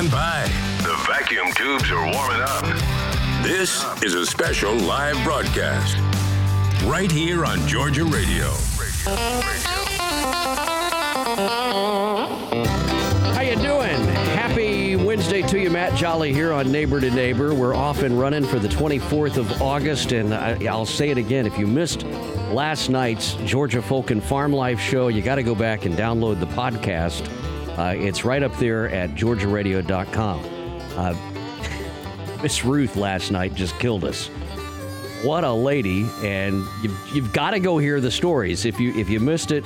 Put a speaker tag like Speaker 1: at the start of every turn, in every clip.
Speaker 1: Stand by. The vacuum tubes are warming up. This is a special live broadcast right here on Georgia Radio.
Speaker 2: How you doing? Happy Wednesday to you, Matt Jolly here on Neighbor to Neighbor. We're off and running for the 24th of August, and I, I'll say it again: if you missed last night's Georgia Folk and Farm Life show, you got to go back and download the podcast. Uh, it's right up there at georgiaradio.com. Uh, Miss Ruth last night just killed us. What a lady! And you've, you've got to go hear the stories. If you if you missed it,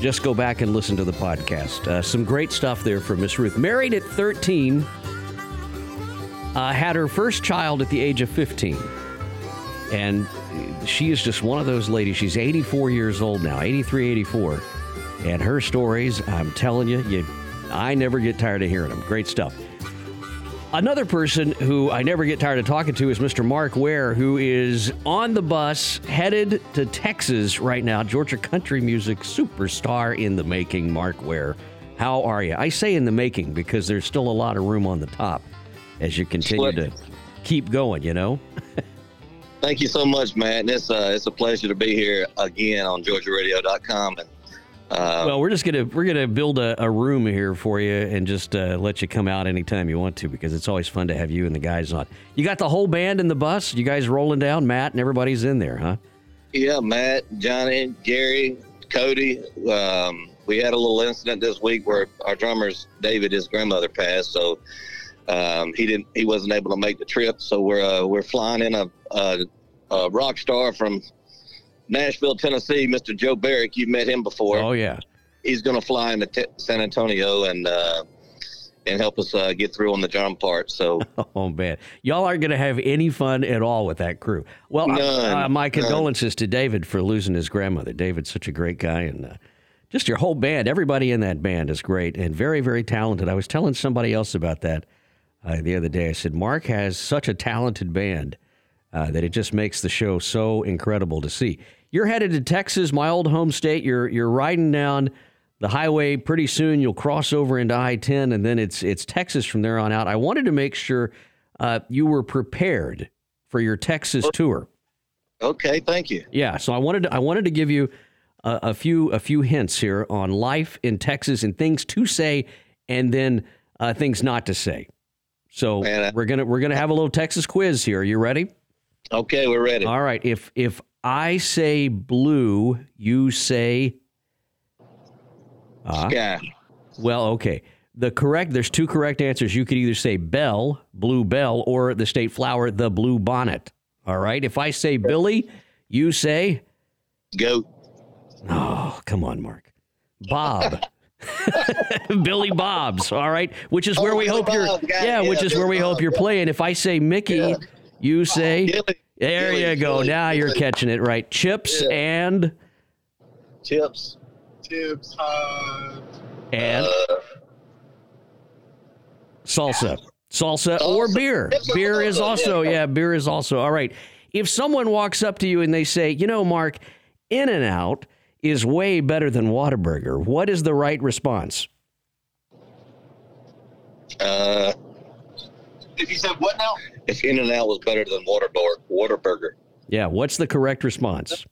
Speaker 2: just go back and listen to the podcast. Uh, some great stuff there from Miss Ruth. Married at 13, uh, had her first child at the age of 15. And she is just one of those ladies. She's 84 years old now, 83, 84. And her stories, I'm telling you, you I never get tired of hearing them. Great stuff. Another person who I never get tired of talking to is Mr. Mark Ware, who is on the bus headed to Texas right now. Georgia country music superstar in the making, Mark Ware. How are you? I say in the making because there's still a lot of room on the top as you continue to keep going, you know?
Speaker 3: Thank you so much, Matt. And it's, uh, it's a pleasure to be here again on GeorgiaRadio.com. And uh,
Speaker 2: well, we're just gonna we're gonna build a, a room here for you and just uh, let you come out anytime you want to because it's always fun to have you and the guys on. You got the whole band in the bus. You guys rolling down, Matt, and everybody's in there, huh?
Speaker 3: Yeah, Matt, Johnny, Gary, Cody. Um, we had a little incident this week where our drummer's David, his grandmother passed, so um, he didn't he wasn't able to make the trip. So we're uh, we're flying in a, a, a rock star from Nashville, Tennessee, Mr. Joe Barrick. You've met him before.
Speaker 2: Oh yeah.
Speaker 3: He's going to fly into t- San Antonio and uh, and help us uh, get through on the drum part. So,
Speaker 2: oh man, y'all aren't going to have any fun at all with that crew. Well,
Speaker 3: None,
Speaker 2: uh, my condolences none. to David for losing his grandmother. David's such a great guy, and uh, just your whole band. Everybody in that band is great and very, very talented. I was telling somebody else about that uh, the other day. I said Mark has such a talented band. Uh, that it just makes the show so incredible to see. You're headed to Texas, my old home state. You're you're riding down the highway. Pretty soon you'll cross over into I-10, and then it's it's Texas from there on out. I wanted to make sure uh, you were prepared for your Texas tour.
Speaker 3: Okay, thank you.
Speaker 2: Yeah, so I wanted to, I wanted to give you a, a few a few hints here on life in Texas and things to say, and then uh, things not to say. So Man, I, we're gonna we're gonna have a little Texas quiz here. Are you ready?
Speaker 3: Okay, we're ready.
Speaker 2: All right. If if I say blue, you say
Speaker 3: uh, sky.
Speaker 2: Well, okay. The correct there's two correct answers. You could either say bell, blue bell, or the state flower, the blue bonnet. All right. If I say Billy, you say
Speaker 3: goat.
Speaker 2: Oh, come on, Mark. Bob. Billy Bob's, all right, which is where oh, we hope you're. Yeah, which is where we hope you're playing. If I say Mickey, yeah. You say, there you go. Now you're catching it right. Chips yeah. and
Speaker 3: chips,
Speaker 4: chips, uh,
Speaker 2: and uh, salsa, salsa or beer. Beer is also yeah. Beer is also all right. If someone walks up to you and they say, you know, Mark, In and Out is way better than Whataburger, what is the right response?
Speaker 3: Uh,
Speaker 4: if you said what now?
Speaker 3: if In and Out was better than Whataburger.
Speaker 2: Yeah, what's the correct response?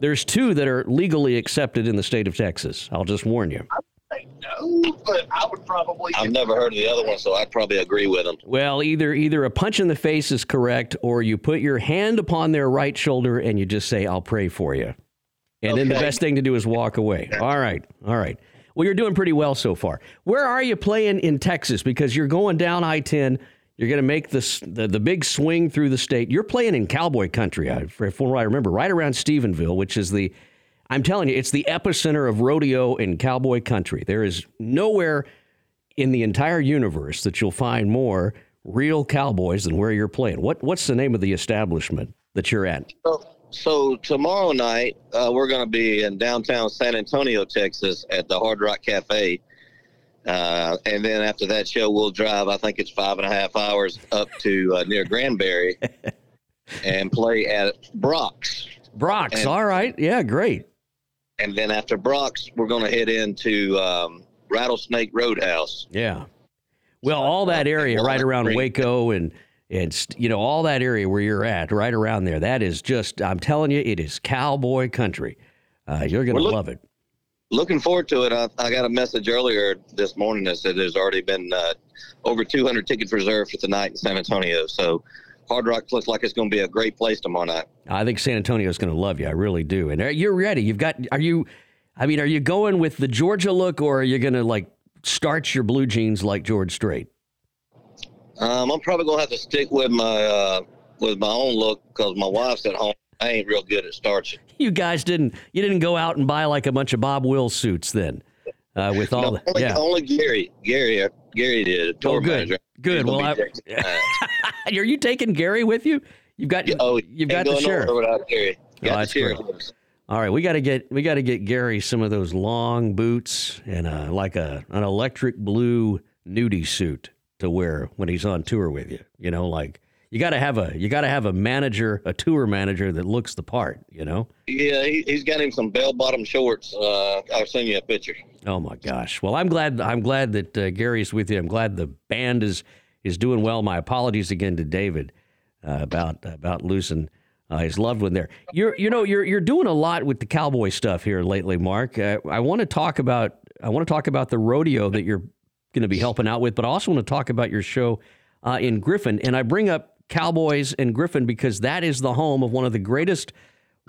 Speaker 2: There's two that are legally accepted in the state of Texas. I'll just warn you.
Speaker 4: I say no, but I would probably.
Speaker 3: I've never heard of the other one, so I'd probably agree with them.
Speaker 2: Well, either either a punch in the face is correct, or you put your hand upon their right shoulder and you just say, "I'll pray for you," and okay. then the best thing to do is walk away. All right, all right. Well, you're doing pretty well so far. Where are you playing in Texas? Because you're going down I-10 you're going to make the, the big swing through the state. You're playing in cowboy country, I, what I remember, right around Stephenville, which is the, I'm telling you, it's the epicenter of rodeo in cowboy country. There is nowhere in the entire universe that you'll find more real cowboys than where you're playing. What What's the name of the establishment that you're at?
Speaker 3: So tomorrow night, uh, we're going to be in downtown San Antonio, Texas at the Hard Rock Cafe uh, and then after that show, we'll drive. I think it's five and a half hours up to uh, near Granbury and play at Brock's.
Speaker 2: Brock's,
Speaker 3: and,
Speaker 2: all right, yeah, great.
Speaker 3: And then after Brock's, we're going to head into um, Rattlesnake Roadhouse.
Speaker 2: Yeah. Well, all that area right around Waco and and st- you know all that area where you're at, right around there. That is just I'm telling you, it is cowboy country. Uh, you're gonna
Speaker 3: look-
Speaker 2: love it.
Speaker 3: looking forward to it. I, I got a message earlier this morning that said there's already been uh, over 200 tickets reserved for tonight in San Antonio. So Hard Rock looks like it's going to be a great place tomorrow night.
Speaker 2: I think San Antonio's going to love you. I really do. And you're ready. You've got. Are you? I mean, are you going with the Georgia look, or are you going to like starch your blue jeans like George Strait?
Speaker 3: Um, I'm probably going to have to stick with my uh, with my own look because my wife's at home. I ain't real good at starching.
Speaker 2: You guys didn't. You didn't go out and buy like a bunch of Bob Wills suits then, uh, with all
Speaker 3: No,
Speaker 2: the
Speaker 3: only,
Speaker 2: yeah.
Speaker 3: only Gary, Gary, Gary did. a Tour
Speaker 2: Oh, good.
Speaker 3: manager.
Speaker 2: Good. Well, I- Are you taking Gary with you? You've got.
Speaker 3: oh,
Speaker 2: you've got the sheriff.
Speaker 3: without Gary.
Speaker 2: Oh,
Speaker 3: Got the sheriff
Speaker 2: great. All right, we got to get we got to get Gary some of those long boots and uh, like a an electric blue nudie suit to wear when he's on tour with you. You know, like you got to have a you got to have a manager, a tour manager that looks the part. You know.
Speaker 3: Yeah, he, he's got him some bell bottom shorts. Uh, I'll send you a picture.
Speaker 2: Oh my gosh! Well, I'm glad I'm glad that uh, Gary's with you. I'm glad the band is is doing well. My apologies again to David uh, about about losing uh, his loved one there. You're you know you're you're doing a lot with the cowboy stuff here lately, Mark. Uh, I want to talk about I want to talk about the rodeo that you're going to be helping out with, but I also want to talk about your show uh, in Griffin. And I bring up Cowboys and Griffin because that is the home of one of the greatest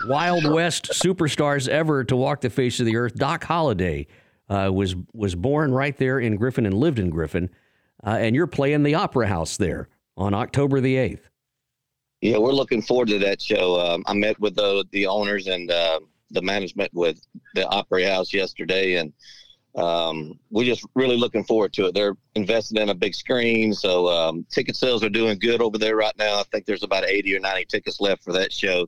Speaker 2: Wild West superstars ever to walk the face of the earth. Doc Holliday uh, was was born right there in Griffin and lived in Griffin, uh, and you're playing the Opera House there on October the eighth.
Speaker 3: Yeah, we're looking forward to that show. Um, I met with the the owners and uh, the management with the Opera House yesterday, and um, we're just really looking forward to it. They're investing in a big screen, so um, ticket sales are doing good over there right now. I think there's about 80 or 90 tickets left for that show.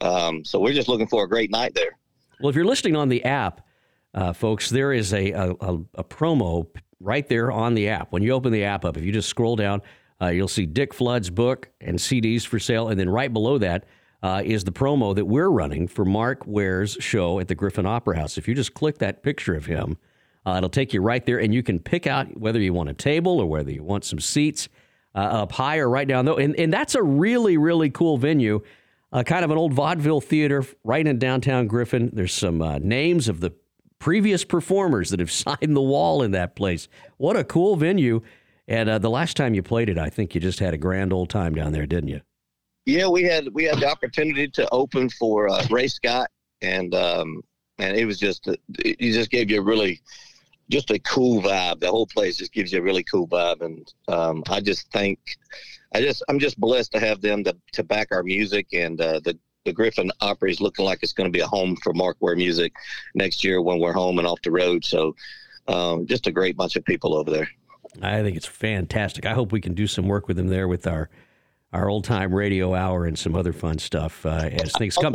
Speaker 3: Um, so we're just looking for a great night there.
Speaker 2: Well, if you're listening on the app, uh, folks, there is a, a, a, promo right there on the app. When you open the app up, if you just scroll down, uh, you'll see Dick Flood's book and CDs for sale. And then right below that uh, is the promo that we're running for Mark Ware's show at the Griffin Opera House. If you just click that picture of him, uh, it'll take you right there, and you can pick out whether you want a table or whether you want some seats uh, up high or right down low. And, and that's a really, really cool venue uh, kind of an old vaudeville theater right in downtown Griffin. There's some uh, names of the previous performers that have signed the wall in that place. What a cool venue. And uh, the last time you played it, I think you just had a grand old time down there, didn't you?
Speaker 3: Yeah, we had we had the opportunity to open for uh, Ray Scott, and um, and it was just he just gave you a really just a cool vibe. The whole place just gives you a really cool vibe, and um, I just think I just I'm just blessed to have them to, to back our music, and uh, the the Griffin Opry is looking like it's going to be a home for Mark Ware music next year when we're home and off the road. So um, just a great bunch of people over there.
Speaker 2: I think it's fantastic. I hope we can do some work with them there with our our old time radio hour and some other fun stuff uh, as things come.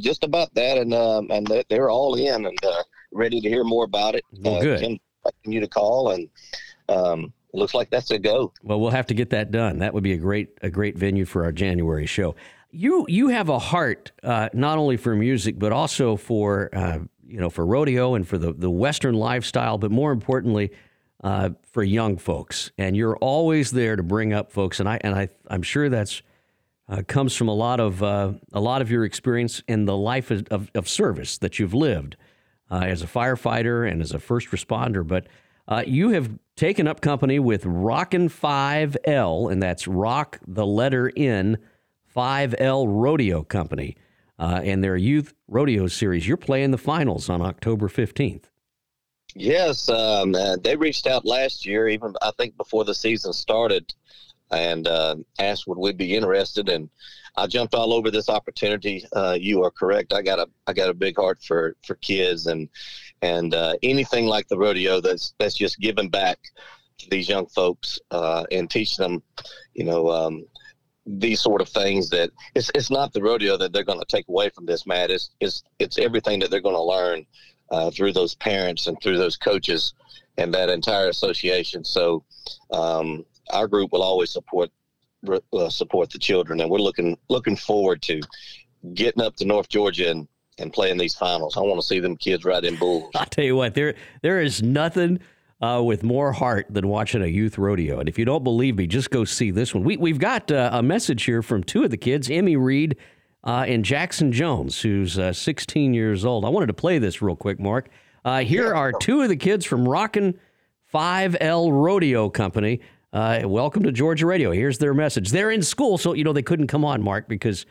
Speaker 3: Just about that, and um, and they- they're all in and uh, ready to hear more about it.
Speaker 2: Well,
Speaker 3: uh,
Speaker 2: good.
Speaker 3: You to call, and um, looks like that's a go.
Speaker 2: Well, we'll have to get that done. That would be a great a great venue for our January show. You you have a heart uh, not only for music but also for uh, you know for rodeo and for the the Western lifestyle, but more importantly uh, for young folks. And you're always there to bring up folks. And I and I I'm sure that's uh, comes from a lot of uh, a lot of your experience in the life of, of, of service that you've lived uh, as a firefighter and as a first responder. But uh, you have taken up company with Rockin' Five L, and that's Rock the letter N Five L Rodeo Company, uh, and their youth rodeo series. You're playing the finals on October 15th.
Speaker 3: Yes, um, uh, they reached out last year, even I think before the season started, and uh, asked would we be interested. And I jumped all over this opportunity. Uh, you are correct. I got a I got a big heart for for kids and and uh, anything like the rodeo that's that's just giving back to these young folks uh, and teaching them, you know. Um, these sort of things that it's it's not the rodeo that they're going to take away from this, Matt. It's it's it's everything that they're going to learn uh, through those parents and through those coaches and that entire association. So um, our group will always support uh, support the children, and we're looking looking forward to getting up to North Georgia and, and playing these finals. I want to see them kids ride in bulls.
Speaker 2: I'll tell you what, there there is nothing uh, with more heart than watching a youth rodeo. And if you don't believe me, just go see this one. We, we've got uh, a message here from two of the kids, Emmy Reed uh, and Jackson Jones, who's uh, 16 years old. I wanted to play this real quick, Mark. Uh, here are two of the kids from Rockin' 5L Rodeo Company. Uh, welcome to Georgia Radio. Here's their message. They're in school, so you know they couldn't come on, Mark, because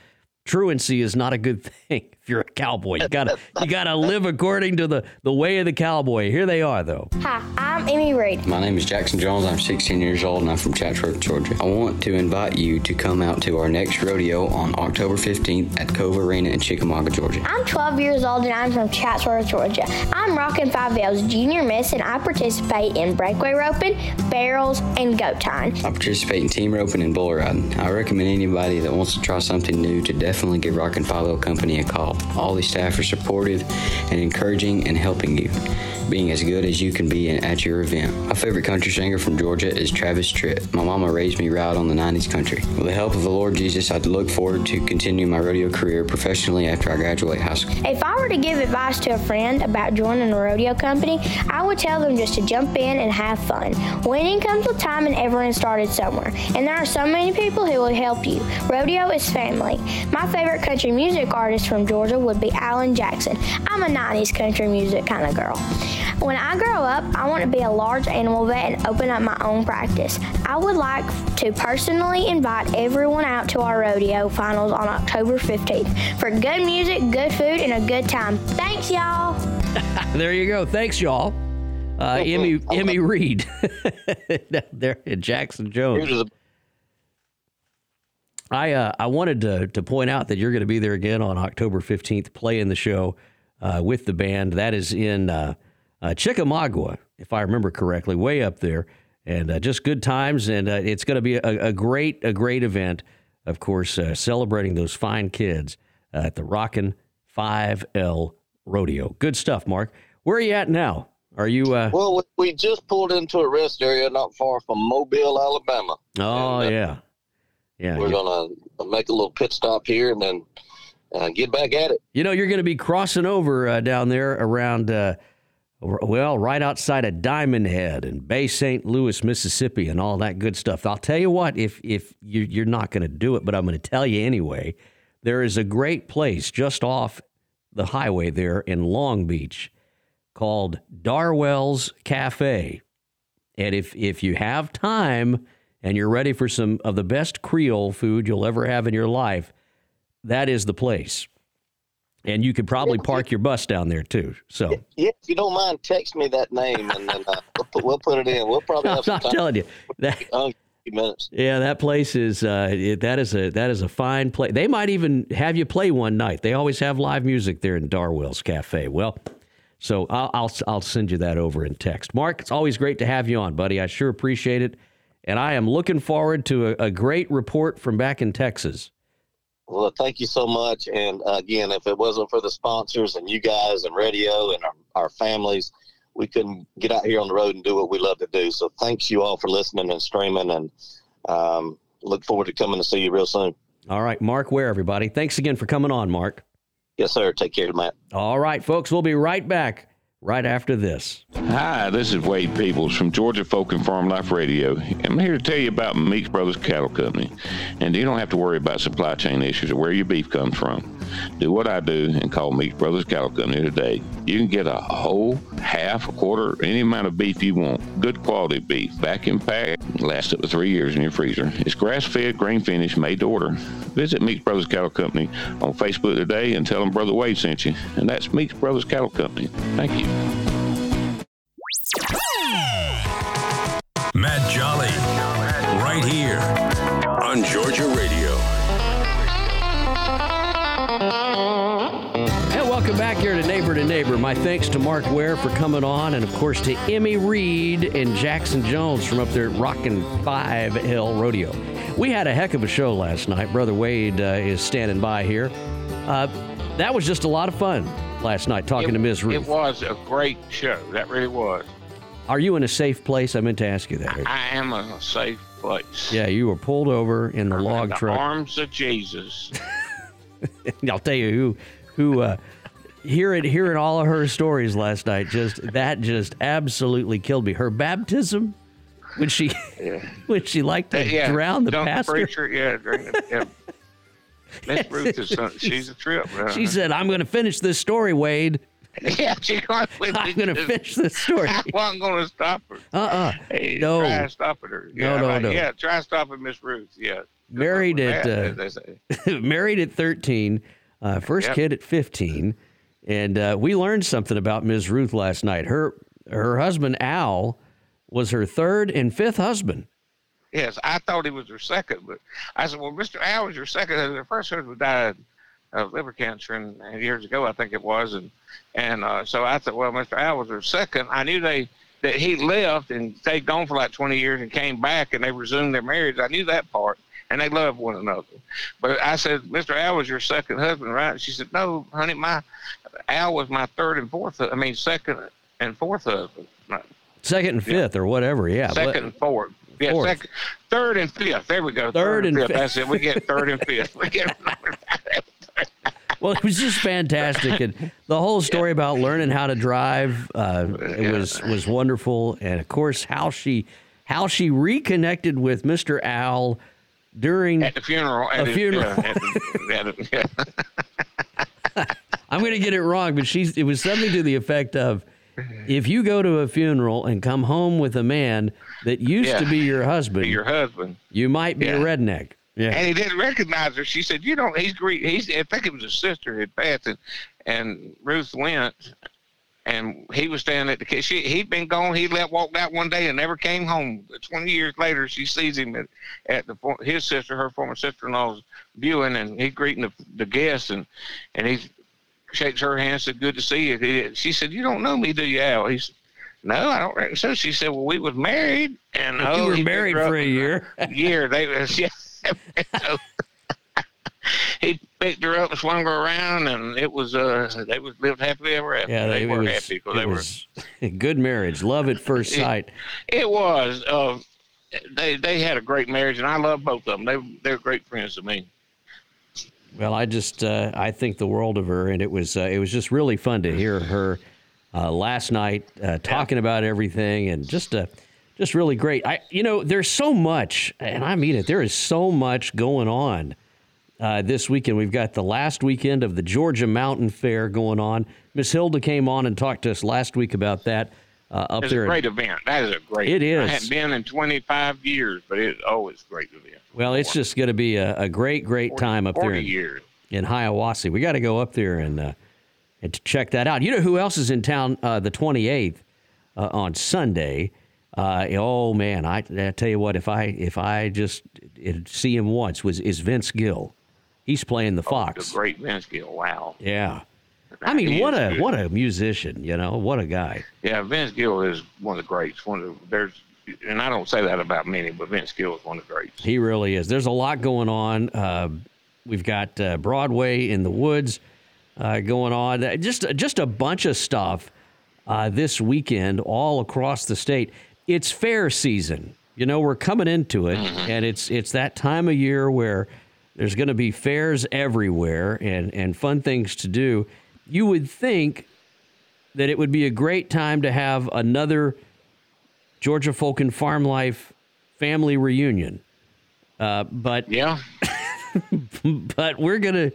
Speaker 2: truancy is not a good thing if you're a cowboy. You gotta you gotta live according to the, the way of the cowboy. Here they are though.
Speaker 5: Hi, I'm Emmy Reed.
Speaker 6: My name is Jackson Jones. I'm 16 years old and I'm from Chatsworth, Georgia. I want to invite you to come out to our next rodeo on October 15th at Cove Arena in Chickamauga, Georgia.
Speaker 5: I'm 12 years old and I'm from Chatsworth, Georgia. I'm rocking 5L's junior miss and I participate in breakaway roping, barrels, and goat tying.
Speaker 6: I participate in team roping and bull riding. I recommend anybody that wants to try something new to definitely give Rockin' 5L Company a call. All the staff are supportive and encouraging and helping you, being as good as you can be at your event. My favorite country singer from Georgia is Travis Tritt. My mama raised me right on the 90s country. With the help of the Lord Jesus, I look forward to continuing my rodeo career professionally after I graduate high school.
Speaker 5: If I were to give advice to a friend about joining a rodeo company, I would tell them just to jump in and have fun. Winning comes with time and everyone started somewhere. And there are so many people who will help you. Rodeo is family. My favorite country music artist from Georgia would be Alan Jackson. I'm a 90s country music kind of girl. When I grow up, I want to be a large animal vet and open up my own practice. I would like to personally invite everyone out to our rodeo finals on October 15th for good music, good food, and a good time. Thanks, y'all.
Speaker 2: there you go. Thanks, y'all. Uh, Emmy Emmy Reed, there, in Jackson Jones. I uh, I wanted to to point out that you're going to be there again on October 15th, playing the show uh, with the band. That is in uh, uh Chickamauga, if I remember correctly, way up there, and uh, just good times. And uh, it's going to be a, a, great a great event, of course, celebrating those fine kids at the Rockin' Five L Rodeo. Good stuff, Mark. Where are you at now? Are you?
Speaker 3: well, we just pulled into a rest area not far from Mobile, Alabama.
Speaker 2: Oh and, yeah. Yeah,
Speaker 3: we're gonna make a little pit stop here and then uh, get back at it.
Speaker 2: You know, you're going to be crossing over uh, down there around, uh, well, right outside of Diamond Head and Bay St. Louis, Mississippi, and all that good stuff. I'll tell you what, if if you, you're not going to do it, but I'm going to tell you anyway. There is a great place just off the highway there in Long Beach called Darwell's Cafe, and if if you have time and you're ready for some of the best Creole food you'll ever have in your life, that is the place. And you could probably park your bus down there too. So,
Speaker 3: yeah, if you don't mind, text me that name, and then uh, we'll, put, we'll, put, it in. We'll probably.
Speaker 2: I'm not telling you that.
Speaker 3: Minutes.
Speaker 2: Yeah, that place is uh, it, that is a that is a fine place. They might even have you play one night. They always have live music there in Darwell's Cafe. Well, so I'll, I'll I'll send you that over in text. Mark, it's always great to have you on, buddy. I sure appreciate it and I am looking forward to a, a great report from back in Texas.
Speaker 3: Well, thank you so much. And uh, again, if it wasn't for the sponsors and you guys and radio and our, our families, we couldn't get out here on the road and do what we love to do. So thanks you all for listening and streaming and um, look forward to coming to see you real soon.
Speaker 2: All right, Mark Ware, everybody. Thanks again for coming on, Mark.
Speaker 3: Yes, sir. Take care, Matt.
Speaker 2: All right, folks. We'll be right back right after this.
Speaker 7: Hi, this is Wade Peoples from Georgia Folk and Farm Life Radio. I'm here to tell you about Meeks Brothers Cattle Company. And you don't have to worry about supply chain issues or where your beef comes from. Do what I do and call Meeks Brothers Cattle Company today. You can get a whole, half, a quarter, any amount of beef you want. Good quality beef, vacuum packed, lasts up to three years in your freezer. It's grass fed, grain finished, made to order. Visit Meeks Brothers Cattle Company on Facebook today and tell them Brother Wade sent you. And that's Meeks Brothers Cattle Company. Thank you.
Speaker 1: Matt Jolly, right here on Georgia Radio.
Speaker 2: And welcome back here to Neighbor to Neighbor. My thanks to Mark Ware for coming on, and of course to Emmy Reed and Jackson Jones from up there at Rockin' Five L Rodeo. We had a heck of a show last night. Brother Wade uh, is standing by here. Uh, that was just a lot of fun last night talking
Speaker 8: it,
Speaker 2: to Ms. Ruth.
Speaker 8: It was a great show. That really was.
Speaker 2: Are you in a safe place? I meant to ask you that.
Speaker 8: I am in a safe place.
Speaker 2: Yeah, you were pulled over in the
Speaker 8: I'm
Speaker 2: log
Speaker 8: in
Speaker 2: truck.
Speaker 8: arms of Jesus.
Speaker 2: I'll tell you who, who, uh, hearing hearing all of her stories last night, just that just absolutely killed me. Her baptism, when she
Speaker 8: Yeah.
Speaker 2: when she liked to
Speaker 8: yeah,
Speaker 2: drown the
Speaker 8: dunk
Speaker 2: pastor.
Speaker 8: preacher, yeah, yeah. Miss Ruth is some, she's a trip. uh,
Speaker 2: She said, "I'm going to finish this story, Wade.
Speaker 8: "Yeah, she going
Speaker 2: I'm going to finish this story."
Speaker 8: I wasn't going to stop her.
Speaker 2: Uh-uh.
Speaker 8: Hey,
Speaker 2: No.
Speaker 8: try stopping her.
Speaker 2: No,
Speaker 8: Yeah,
Speaker 2: no,
Speaker 8: like,
Speaker 2: no.
Speaker 8: Yeah, try stopping Miss Ruth. Yeah.
Speaker 2: Married at
Speaker 8: that,
Speaker 2: uh,
Speaker 8: as they say.
Speaker 2: married at 13, uh, first
Speaker 8: Yep.
Speaker 2: kid at 15, and uh, we learned something about Ms. Ruth last night. Her her husband Al was her third and fifth husband.
Speaker 8: Yes, I thought he was her second, but I said, "Well, Mr. Al was your second. husband. Her first husband died of liver cancer, and, and years ago, I think it was, and and uh, so I thought, well, Mr. Al was her second. I knew they that he left and stayed gone for like 20 years and came back, and they resumed their marriage. I knew that part, and they loved one another. But I said, Mr. Al was your second husband, right? She said, No, honey, my Al was my third and fourth. I mean, second and fourth husband.
Speaker 2: Second and fifth, or whatever. Yeah.
Speaker 8: second
Speaker 2: but-
Speaker 8: and fourth. Yeah,
Speaker 2: Fourth.
Speaker 8: second, third and fifth. There we go.
Speaker 2: Third and
Speaker 8: fifth.
Speaker 2: fifth.
Speaker 8: That's it. We get third and fifth. We get.
Speaker 2: Well, it was just fantastic, and the whole story about learning how to drive uh, it was was wonderful, and of course how she how she reconnected with Mr. Al during.
Speaker 8: at the funeral. At
Speaker 2: A
Speaker 8: his-
Speaker 2: funeral.
Speaker 8: Yeah, at the- at the-
Speaker 2: I'm going to get it wrong, but she's it was something to the effect of, Mm-hmm. if you go to a funeral and come home with a man that used to be your husband,
Speaker 8: Your husband.
Speaker 2: you might be a redneck. Yeah.
Speaker 8: And he didn't recognize her. She said, "You don't." He's Greek. He's. I think it was his sister had passed, and, and Ruth went, and he was standing at the. ki- She, he'd been gone. He left, walked out one day, and never came home. Twenty years later, she sees him at, at the his sister, her former sister-in-law's viewing, and he's greeting the, the guests, and and he shakes her hand, said, "Good to see you." He, she said, "You don't know me, do you, Al?" He said, "No, I don't reckon so." She said, "Well, we was married, and
Speaker 2: you
Speaker 8: oh,
Speaker 2: were
Speaker 8: he picked
Speaker 2: married for a year.
Speaker 8: year. They was yeah. So, he picked her up and swung her around, and it was uh they was lived happily ever after.
Speaker 2: Yeah,
Speaker 8: they
Speaker 2: it
Speaker 8: were
Speaker 2: was,
Speaker 8: happy because
Speaker 2: it
Speaker 8: they were.
Speaker 2: good marriage, love at first sight.
Speaker 8: It was. Uh, they they had a great marriage, and I love both of them. They they're great friends to me.
Speaker 2: Well, I just uh, I think the world of her, and it was uh, it was just really fun to hear her uh, last night uh, talking about everything, and just uh, just really great. I you know there's so much, and I mean it. There is so much going on uh, this weekend. We've got the last weekend of the Georgia Mountain Fair going on. Miss Hilda came on and talked to us last week about that uh, up
Speaker 8: It's
Speaker 2: there.
Speaker 8: a
Speaker 2: in-
Speaker 8: great event. That is a great.
Speaker 2: It is.
Speaker 8: I hadn't been in 25 years, but it's always a great event.
Speaker 2: well, it's just going to be a, a great, great
Speaker 8: 40
Speaker 2: time up there.
Speaker 8: 40
Speaker 2: in-
Speaker 8: years.
Speaker 2: in Hiawassee. We got to go up there and uh, and to check that out. You know who else is in town uh, the 28th uh, on Sunday? Uh, oh man, I, I tell you what, if I if I just it'd see him once was is Vince Gill. He's playing the
Speaker 8: The
Speaker 2: Fox.
Speaker 8: great Vince Gill. Wow.
Speaker 2: Yeah. I mean,
Speaker 8: He
Speaker 2: what a
Speaker 8: good.
Speaker 2: what a musician, you know, what a guy.
Speaker 8: Yeah, Vince Gill is one of the greats. One of the, there's, and I don't say that about many, but Vince Gill is one of the greats.
Speaker 2: He really is. There's a lot going on. Uh, we've got uh, Broadway in the Woods uh, going on. Uh, Just just a bunch of stuff uh, this weekend all across the state. It's fair season. You know, we're coming into it, and it's it's that time of year where there's going to be fairs everywhere and and fun things to do. You would think that it would be a great time to have another Georgia Folk and Farm Life family reunion. Uh, but
Speaker 8: Yeah.
Speaker 2: but we're gonna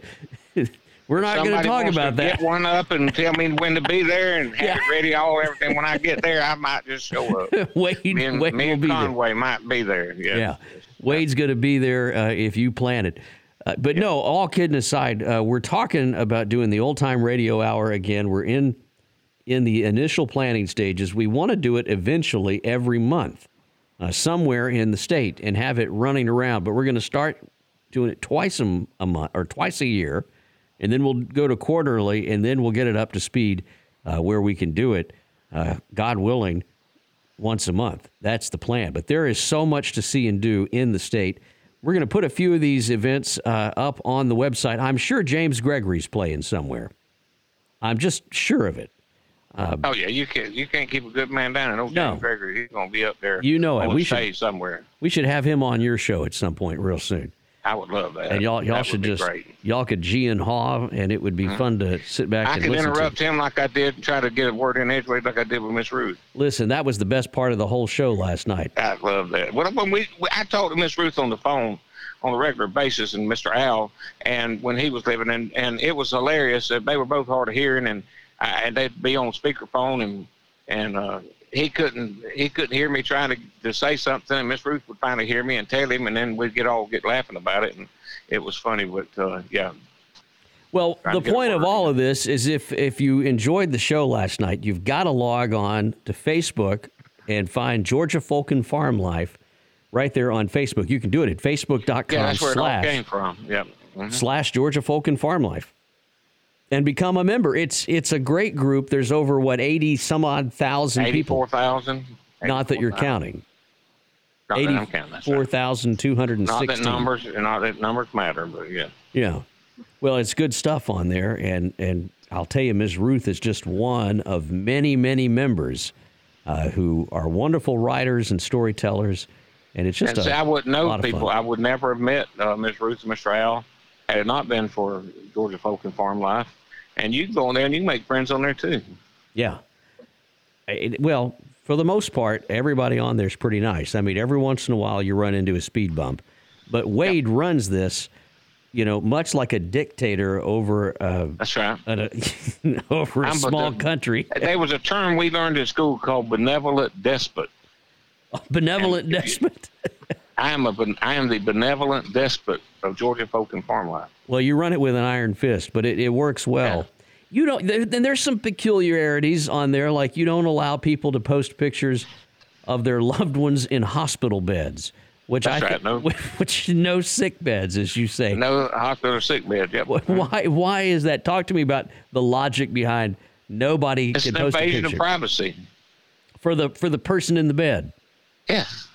Speaker 2: we're not gonna talk
Speaker 8: wants
Speaker 2: about
Speaker 8: to
Speaker 2: that.
Speaker 8: Get one up and tell me when to be there and have
Speaker 2: Yeah.
Speaker 8: it ready, all everything. When I get there, I might just show up.
Speaker 2: Wade,
Speaker 8: Me and,
Speaker 2: Wade
Speaker 8: me and
Speaker 2: there.
Speaker 8: Conway might be there. Yeah.
Speaker 2: Yeah, Wade's gonna be there uh, if you plan it. Uh, but no, all kidding aside, uh, we're talking about doing the old time radio hour again. We're in in the initial planning stages. We want to do it eventually every month, uh, somewhere in the state, and have it running around. But we're going to start doing it twice a month or twice a year, and then we'll go to quarterly, and then we'll get it up to speed uh, where we can do it, uh, God willing, once a month. That's the plan. But there is so much to see and do in the state. We're going to put a few of these events uh, up on the website. I'm sure James Gregory's playing somewhere. I'm just sure of it.
Speaker 8: Oh yeah, you can't you can't keep a good man down. And old
Speaker 2: No.
Speaker 8: James Gregory, he's gonna be up there.
Speaker 2: You know it. We should-
Speaker 8: somewhere.
Speaker 2: We should have him on your show at some point real soon.
Speaker 8: I would love that.
Speaker 2: and y'all y'all
Speaker 8: That
Speaker 2: should just
Speaker 8: great. Mm-hmm.
Speaker 2: y'all could G and haw, and it would be fun to sit back
Speaker 8: I
Speaker 2: and
Speaker 8: could
Speaker 2: listen
Speaker 8: interrupt him like I did and try to get a word in edgeways like I did with Miss Ruth.
Speaker 2: Listen, that was the best part of the whole show last night.
Speaker 8: I love that. When, when we, I talked to Miss Ruth on the phone on a regular basis and Mr. Al, and when he was living, and, and it was hilarious. that They were both hard of hearing, and I, and they'd be on speakerphone, and and uh, he couldn't he couldn't hear me trying to, to say something, and Miss Ruth would finally hear me and tell him, and then we'd get all get laughing about it, and it was funny. But uh, yeah,
Speaker 2: Well, the
Speaker 8: to get a
Speaker 2: point of all of this is if if you enjoyed the show last night, you've got to log on to Facebook and find Georgia Folk and Farm Life right there on Facebook. You can do it at facebook.com
Speaker 8: yeah, that's where it all came from. Yeah. Mhm.
Speaker 2: slash Georgia Folk and Farm Life. And become a member. It's it's a great group. There's over what eighty some odd thousand people.
Speaker 8: Eighty-four thousand.
Speaker 2: Not that you're counting.
Speaker 8: Not that I'm counting. That's right.
Speaker 2: Eighty-four thousand two hundred and
Speaker 8: Not that numbers, not that numbers matter, but yeah.
Speaker 2: Yeah. Well, it's good stuff on there, and and I'll tell you, Ms. Ruth is just one of many, many members uh, who are wonderful writers and storytellers, and it's just
Speaker 8: and
Speaker 2: a
Speaker 8: see, I wouldn't know people. I would never have met uh, Miss Ruth and Mr. Al had it not been for Georgia Folk and Farm Life. And you can go on there and you can make friends on there too.
Speaker 2: Yeah. It- well, for the most part, everybody on there's pretty nice. I mean, every once in a while you run into a speed bump, but Wade runs this, you know, much like a dictator over uh,
Speaker 8: That's right.
Speaker 2: a, over a
Speaker 8: I'm
Speaker 2: small
Speaker 8: the-
Speaker 2: country.
Speaker 8: There was a term we learned in school called benevolent despot.
Speaker 2: Benevolent despot.
Speaker 8: I am a I am the benevolent despot of Georgia Folk and Farm Life.
Speaker 2: Well, you run it with an iron fist, but it, it works well.
Speaker 8: Yeah.
Speaker 2: You don't. There, then there's some peculiarities on there, like you don't allow people to post pictures of their loved ones in hospital beds, which
Speaker 8: That's
Speaker 2: I
Speaker 8: right, no.
Speaker 2: which no sick beds, as you say.
Speaker 8: No hospital or sick bed. Yep. Mm-hmm.
Speaker 2: Why? Why is that? Talk to me about the logic behind nobody
Speaker 8: It's
Speaker 2: can
Speaker 8: an
Speaker 2: post a
Speaker 8: invasion of privacy.
Speaker 2: for the for the person in the bed.
Speaker 8: Yes.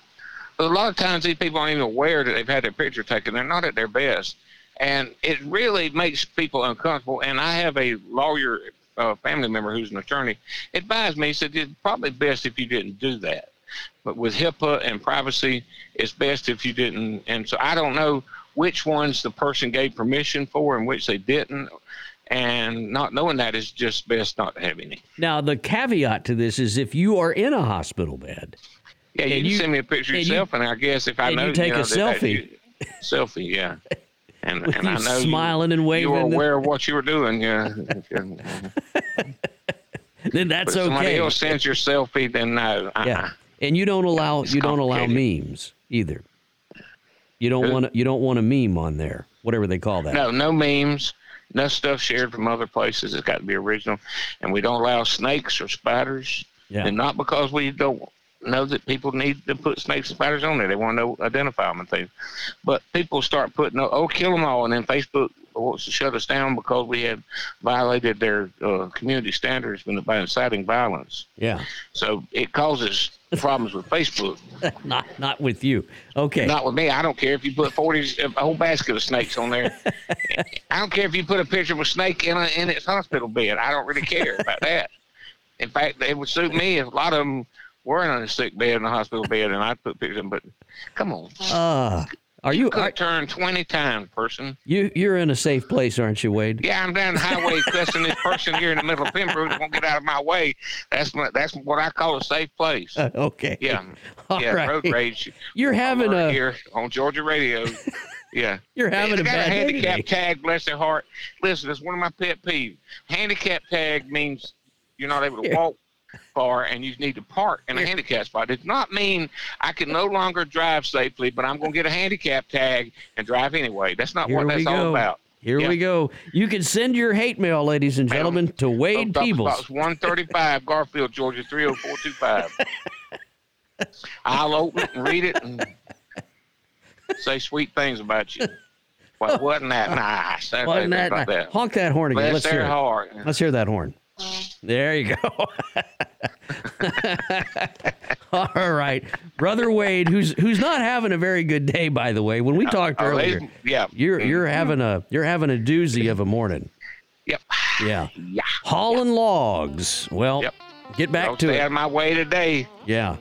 Speaker 8: But a lot of times these people aren't even aware that they've had their picture taken. They're not at their best. And it really makes people uncomfortable. And I have a lawyer, uh, family member who's an attorney, advised me, he said, it's probably best if you didn't do that. But with HIPAA and privacy, it's best if you didn't. And so I don't know which ones the person gave permission for and which they didn't. And not knowing that is just best not to have any.
Speaker 2: Now, the caveat to this is if you are in a hospital bed,
Speaker 8: Yeah, you can
Speaker 2: you-
Speaker 8: send me a picture of
Speaker 2: and you-
Speaker 8: yourself, and I guess if I
Speaker 2: and
Speaker 8: know
Speaker 2: you take
Speaker 8: know,
Speaker 2: a selfie.
Speaker 8: you- selfie, yeah. And and I
Speaker 2: you
Speaker 8: know
Speaker 2: smiling
Speaker 8: you,
Speaker 2: and waving
Speaker 8: You were aware of what you were doing, yeah.
Speaker 2: then that's
Speaker 8: but if somebody
Speaker 2: okay.
Speaker 8: else sends your selfie, then no. Uh-uh.
Speaker 2: Yeah, and you don't allow
Speaker 8: It's
Speaker 2: you don't allow memes either. You don't want you don't want a meme on there, whatever they call that.
Speaker 8: No, no memes, no stuff shared from other places. It's got to be original, and we don't allow snakes or spiders.
Speaker 2: Yeah.
Speaker 8: And not because we don't know that people need to put snakes and spiders on there. They want to know, identify them and things. But people start putting, oh, kill them all, and then Facebook wants to shut us down because we had violated their uh, community standards by inciting violence.
Speaker 2: Yeah,
Speaker 8: So it causes problems with Facebook.
Speaker 2: not not with you. Okay.
Speaker 8: Not with me. I don't care if you put 40, a whole basket of snakes on there. I don't care if you put a picture of a snake in, a, in its hospital bed. I don't really care about that. In fact, it would suit me if a lot of them were in a sick bed in a hospital bed, and I'd put pictures. them. But come on,
Speaker 2: uh, are you
Speaker 8: could
Speaker 2: are,
Speaker 8: have turned twenty times, person.
Speaker 2: you you're in a safe place, aren't you, Wade?
Speaker 8: Yeah, I'm down the highway cussing this person here in the middle of Pembroke. Won't get out of my way. That's my, that's what I call a safe place.
Speaker 2: Uh, okay.
Speaker 8: Yeah,
Speaker 2: All
Speaker 8: yeah.
Speaker 2: right.
Speaker 8: Road rage.
Speaker 2: You're having a
Speaker 8: here on Georgia radio. Yeah.
Speaker 2: you're having
Speaker 8: they
Speaker 2: a
Speaker 8: got
Speaker 2: bad
Speaker 8: a
Speaker 2: day
Speaker 8: handicap
Speaker 2: today.
Speaker 8: tag, bless their heart. Listen, it's one of my pet peeves. Handicap tag means you're not able to
Speaker 2: Yeah.
Speaker 8: walk far and you need to park in a handicap spot. It does not mean I can no longer drive safely, but I'm going to get a handicap tag and drive anyway. That's not
Speaker 2: Here
Speaker 8: what that's all about.
Speaker 2: Here
Speaker 8: Yeah.
Speaker 2: we go. You can send your hate mail, ladies and gentlemen, to Wade Peebles.
Speaker 8: Box 135, Garfield, Georgia 30425. I'll open it and read it and say sweet things about you. What wasn't that nice? That,
Speaker 2: Wasn't
Speaker 8: that,
Speaker 2: that,
Speaker 8: that.
Speaker 2: honk that horn again?
Speaker 8: Bless
Speaker 2: Let's hear it. Let's hear that horn. There you go. All right, brother Wade, who's who's not having a very good day, by the way. When we uh, talked
Speaker 8: Oh,
Speaker 2: earlier,
Speaker 8: yeah.
Speaker 2: you're you're mm-hmm. having a you're having a doozy of a morning.
Speaker 8: Yep.
Speaker 2: Yeah,
Speaker 8: Yeah.
Speaker 2: hauling logs. Well,
Speaker 8: Yep.
Speaker 2: get back
Speaker 8: Don't
Speaker 2: to
Speaker 8: stay
Speaker 2: it.
Speaker 8: out of my way today.
Speaker 2: Yeah.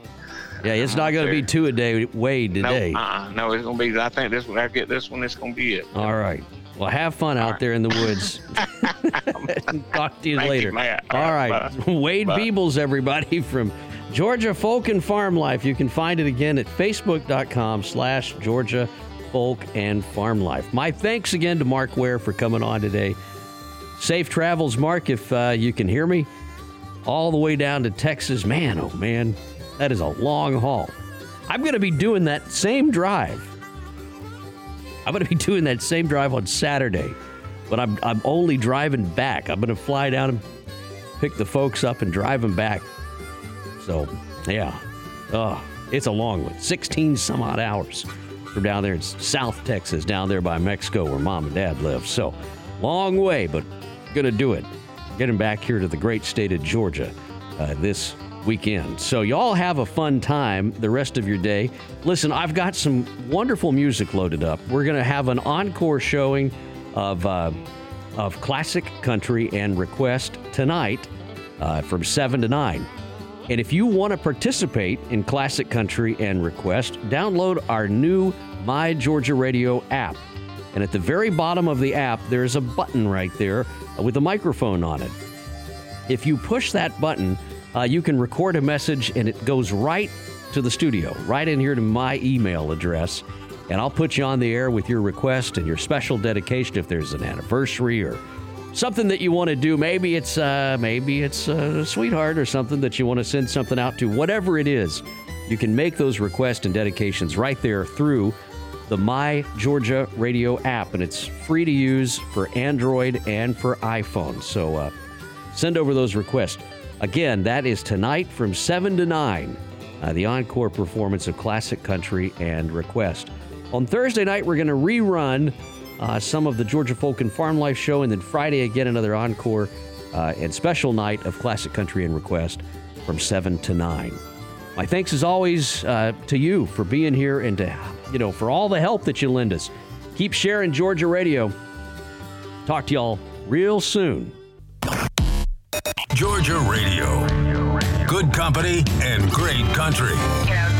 Speaker 2: Yeah, it's not going to be two a day Wade
Speaker 8: No,
Speaker 2: today.
Speaker 8: uh-uh. no, it's gonna be. I think this one. I get this one. It's gonna be it.
Speaker 2: All right. Well, have fun out
Speaker 8: right.
Speaker 2: there in the woods. Talk to you
Speaker 8: Thank you,
Speaker 2: later.
Speaker 8: Matt.
Speaker 2: All
Speaker 8: All
Speaker 2: right.
Speaker 8: right,
Speaker 2: Wade
Speaker 8: Bye.
Speaker 2: Peebles, everybody from Georgia Folk and Farm Life. You can find it again at facebook.com slash Georgia Folk and Farm Life. My thanks again to Mark Ware for coming on today. Safe travels, Mark, if uh, you can hear me. All the way down to Texas. Man, oh man, that is a long haul. I'm going to be doing that same drive. I'm going to be doing that same drive on Saturday, but I'm, I'm only driving back. I'm going to fly down and pick the folks up and drive them back. So, yeah. Oh, it's a long one. 16 some odd hours from down there in South Texas, down there by Mexico where mom and dad live. So, long way, but going to do it. Getting back here to the great state of Georgia uh, this weekend. So, y'all have a fun time the rest of your day. Listen, I've got some wonderful music loaded up. We're going to have an encore showing of, uh, of classic country and request tonight uh, from 7 to 9. And if you want to participate in classic country and request, download our new My Georgia Radio app. And at the very bottom of the app, there's a button right there with a microphone on it. If you push that button, uh, you can record a message and it goes right to the studio, right in here to my email address. And I'll put you on the air with your request and your special dedication if there's an anniversary or something that you want to do. Maybe it's uh, maybe it's a sweetheart or something that you want to send something out to. Whatever it is, you can make those requests and dedications right there through the My Georgia Radio app, and it's free to use for Android and for iPhone. So uh, send over those requests. Again, that is tonight from 7 to 9, uh, the encore performance of classic country and request. On Thursday night, we're going to rerun uh, some of the Georgia Folk and Farm Life show, and then Friday again another encore uh, and special night of classic country and request from 7 to 9. My thanks as always uh, to you for being here and to, you know, for all the help that you lend us. Keep sharing Georgia Radio. Talk to y'all real soon.
Speaker 1: Georgia Radio. Good company and great country.